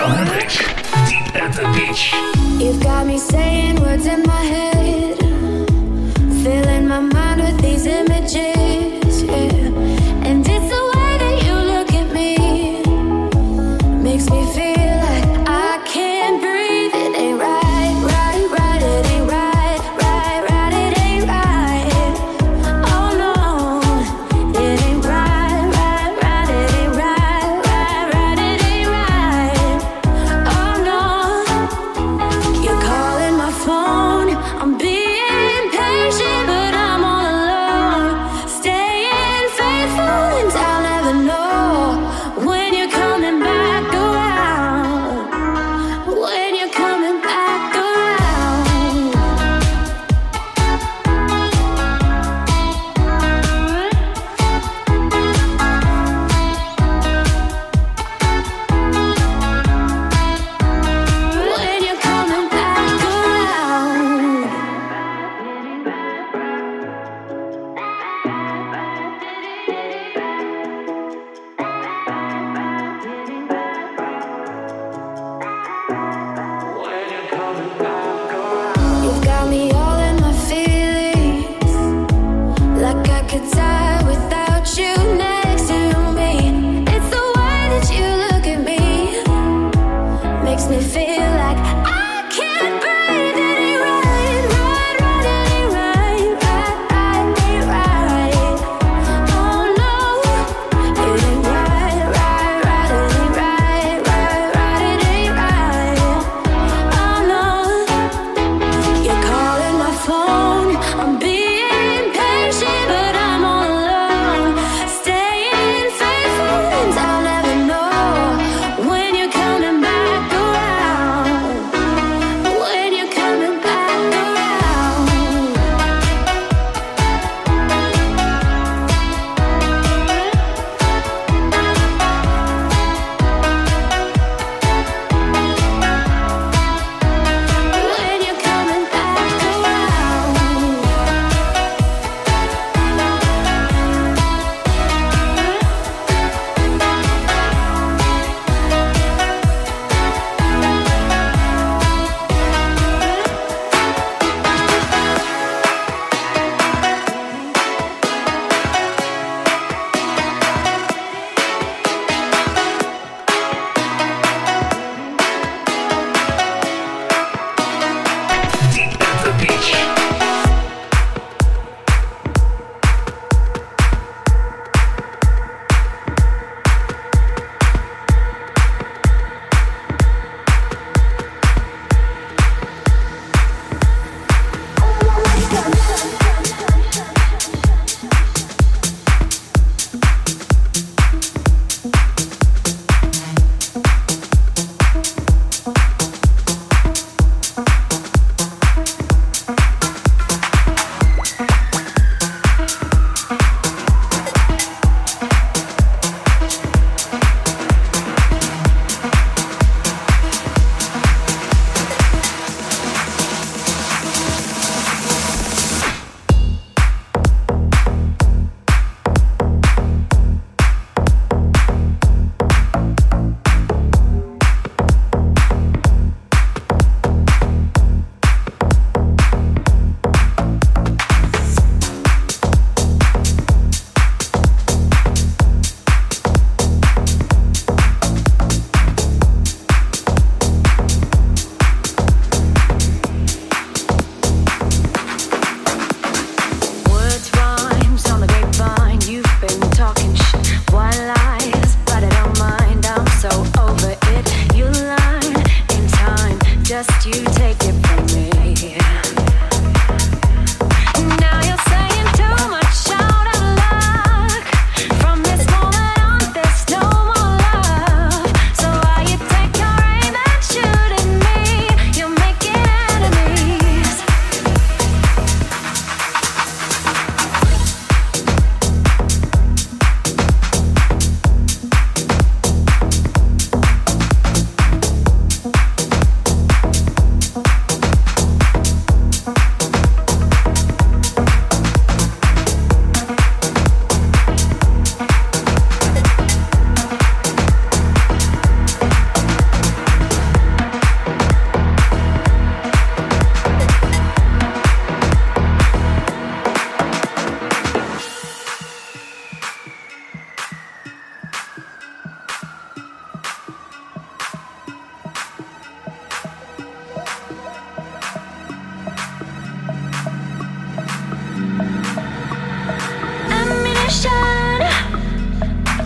John Deep at the Beach. You've got me saying words in my head, filling my mind with these images.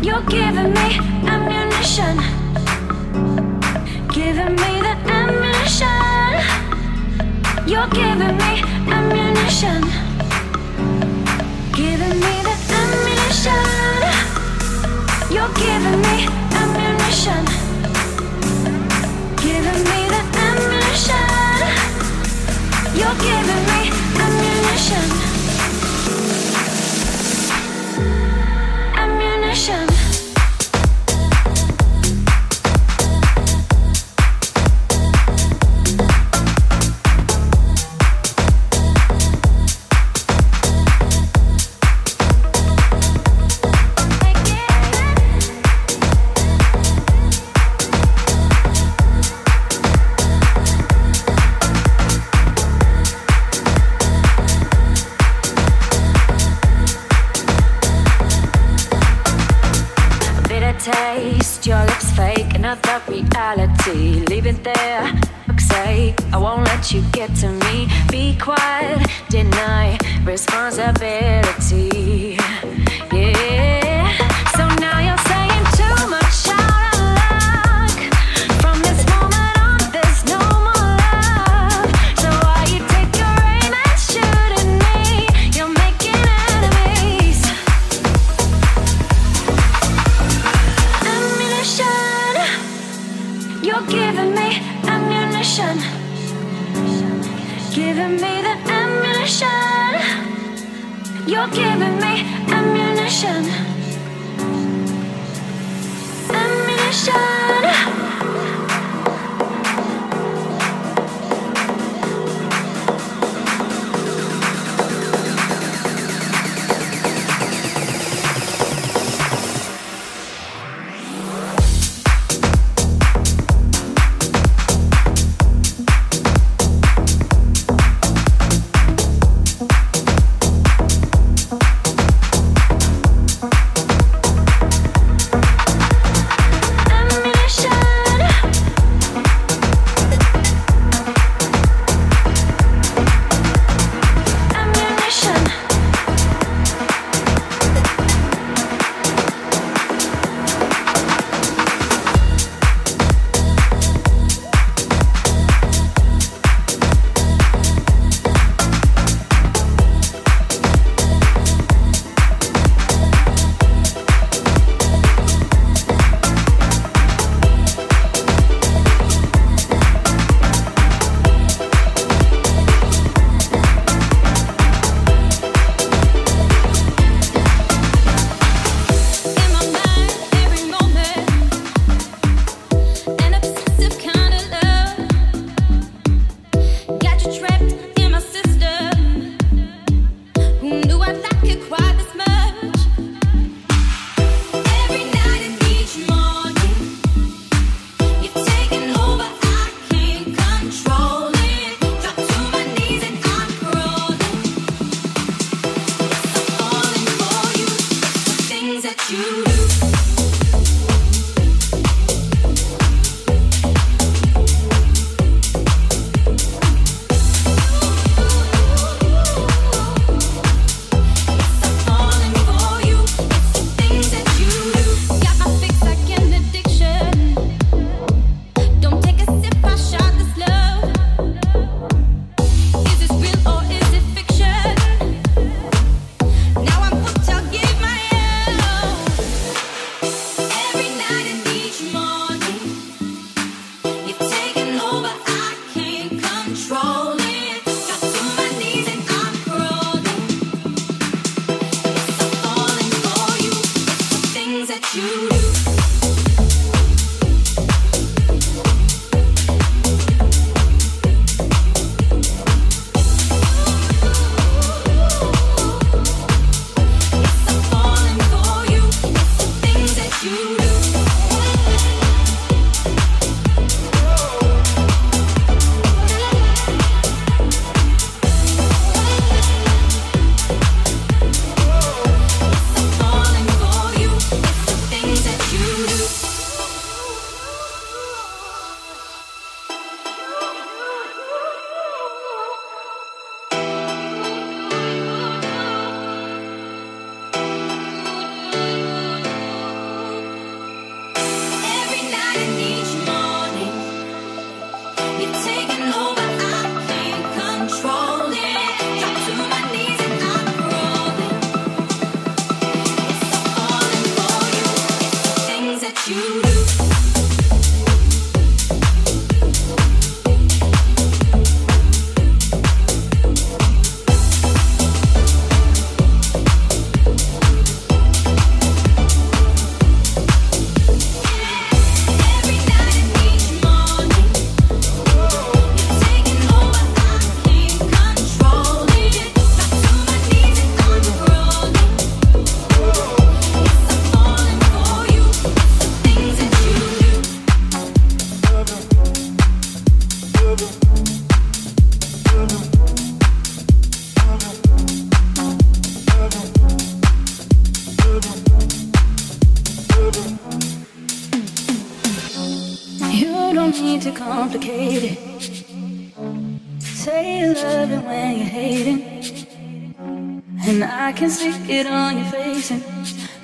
You're giving me ammunition. Giving me the ammunition. You're giving me ammunition. Giving me the ammunition. You're giving me ammunition. Giving me the ammunition. You're giving me ammunition. ammunition.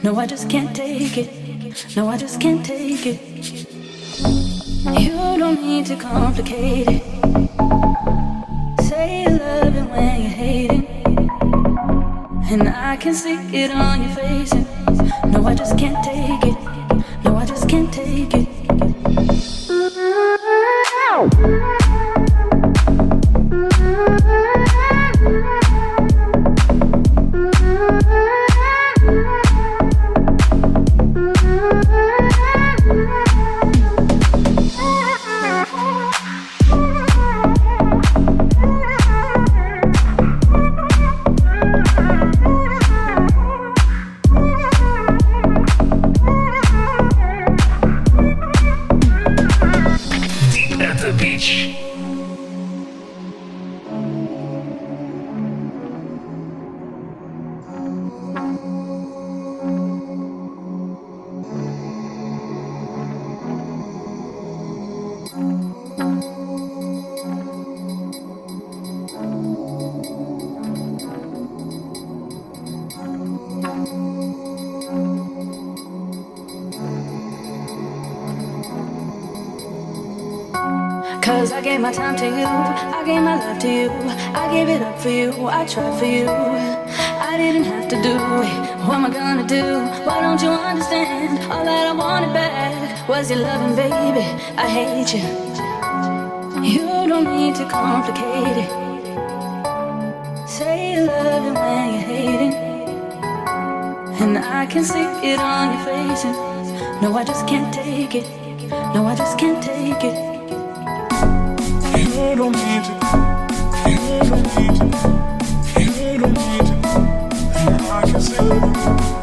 No, I just can't take it. No, I just can't take it. You don't need to complicate it. Say you love it when you're hating. And I can see it on your face. No, I just can't take it. No, I just can't take it. My time to you. I gave my love to you. I gave it up for you. I tried for you. I didn't have to do it. What am I gonna do? Why don't you understand? All that I wanted back was your loving, baby. I hate you. You don't need to complicate it. Say you love it when you're hating. And I can see it on your face. And no, I just can't take it. No, I just can't take it. Don't need. You don't need to. And I can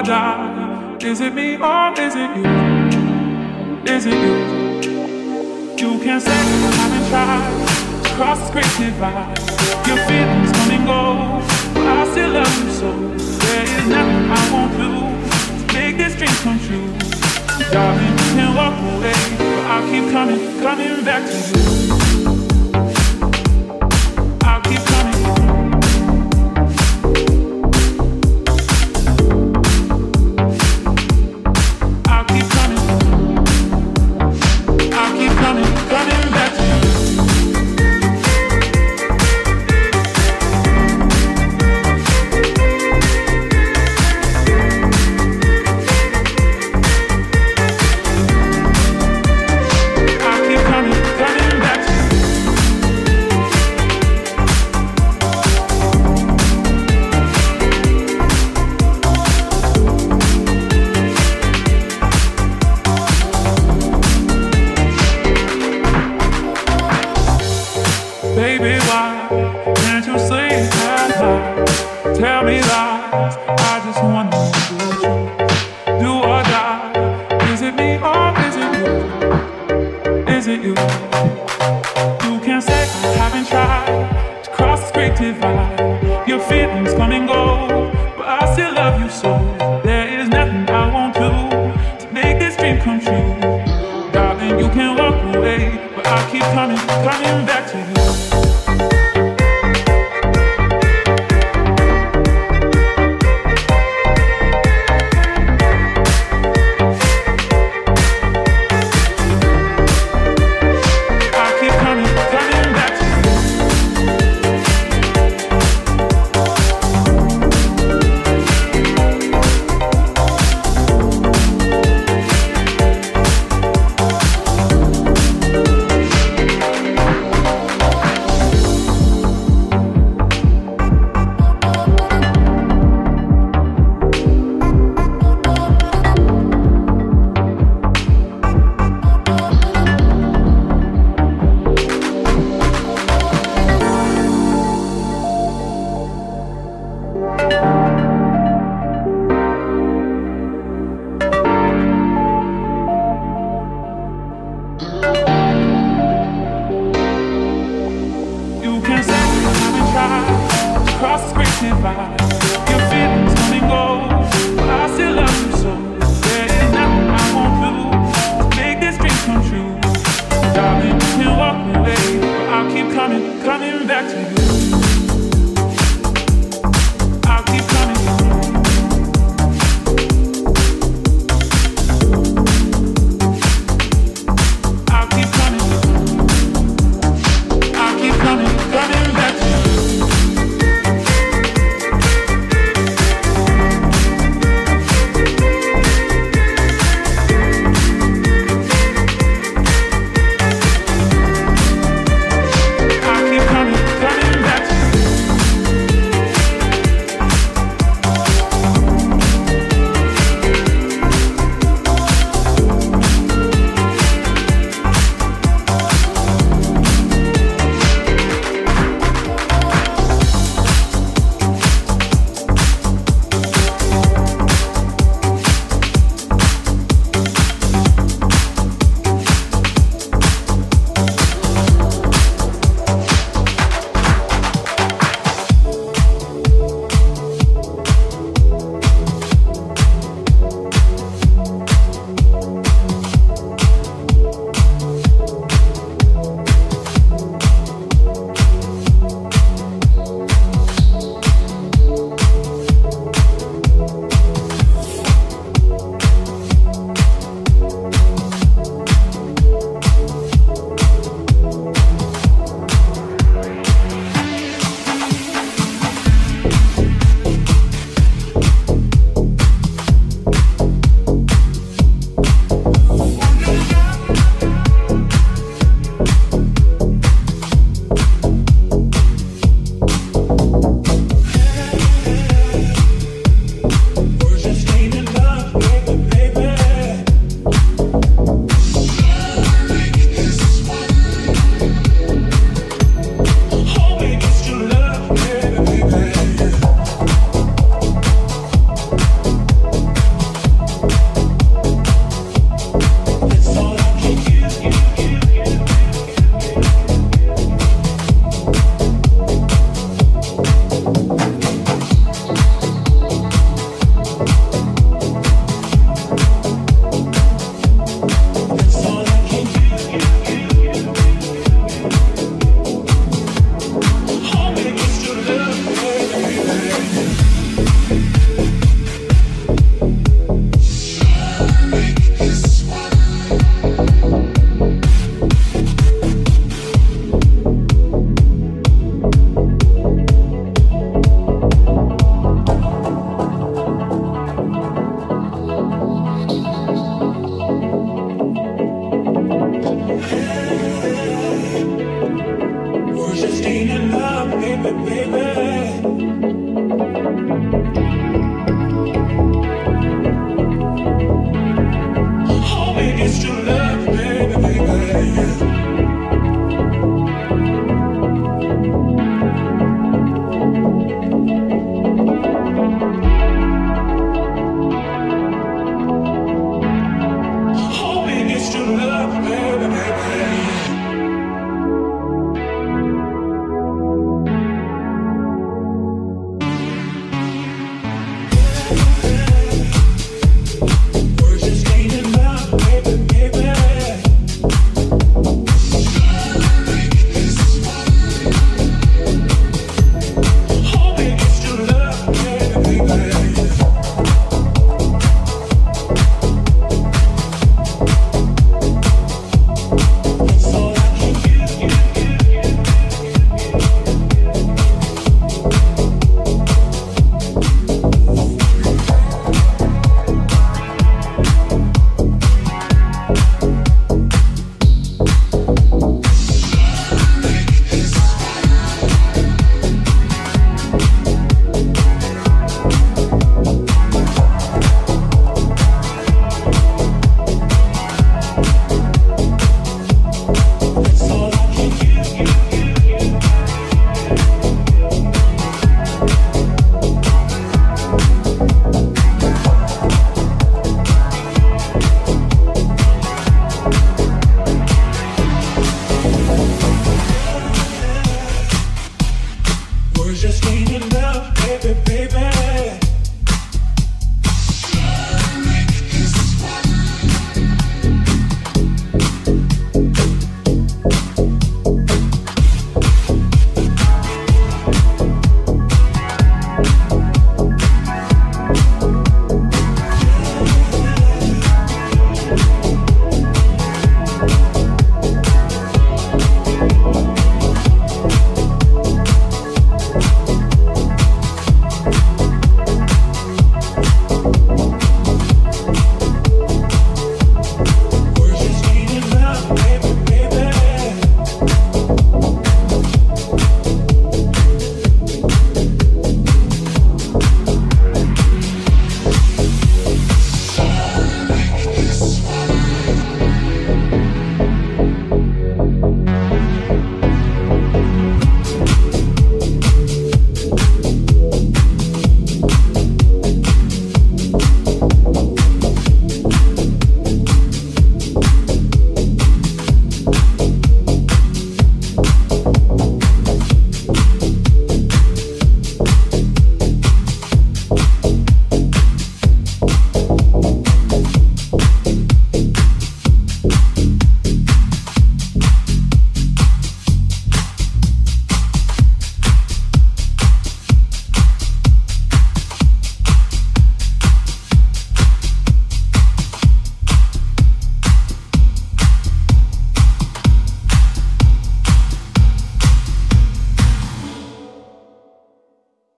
Is it me or is it you? Is it you? You can't say I haven't tried cross this great divide. Your feelings come and go, but I still love you so. There is nothing I won't do to make this dream come true. Darling, you can walk away, but I'll keep coming, coming back to you.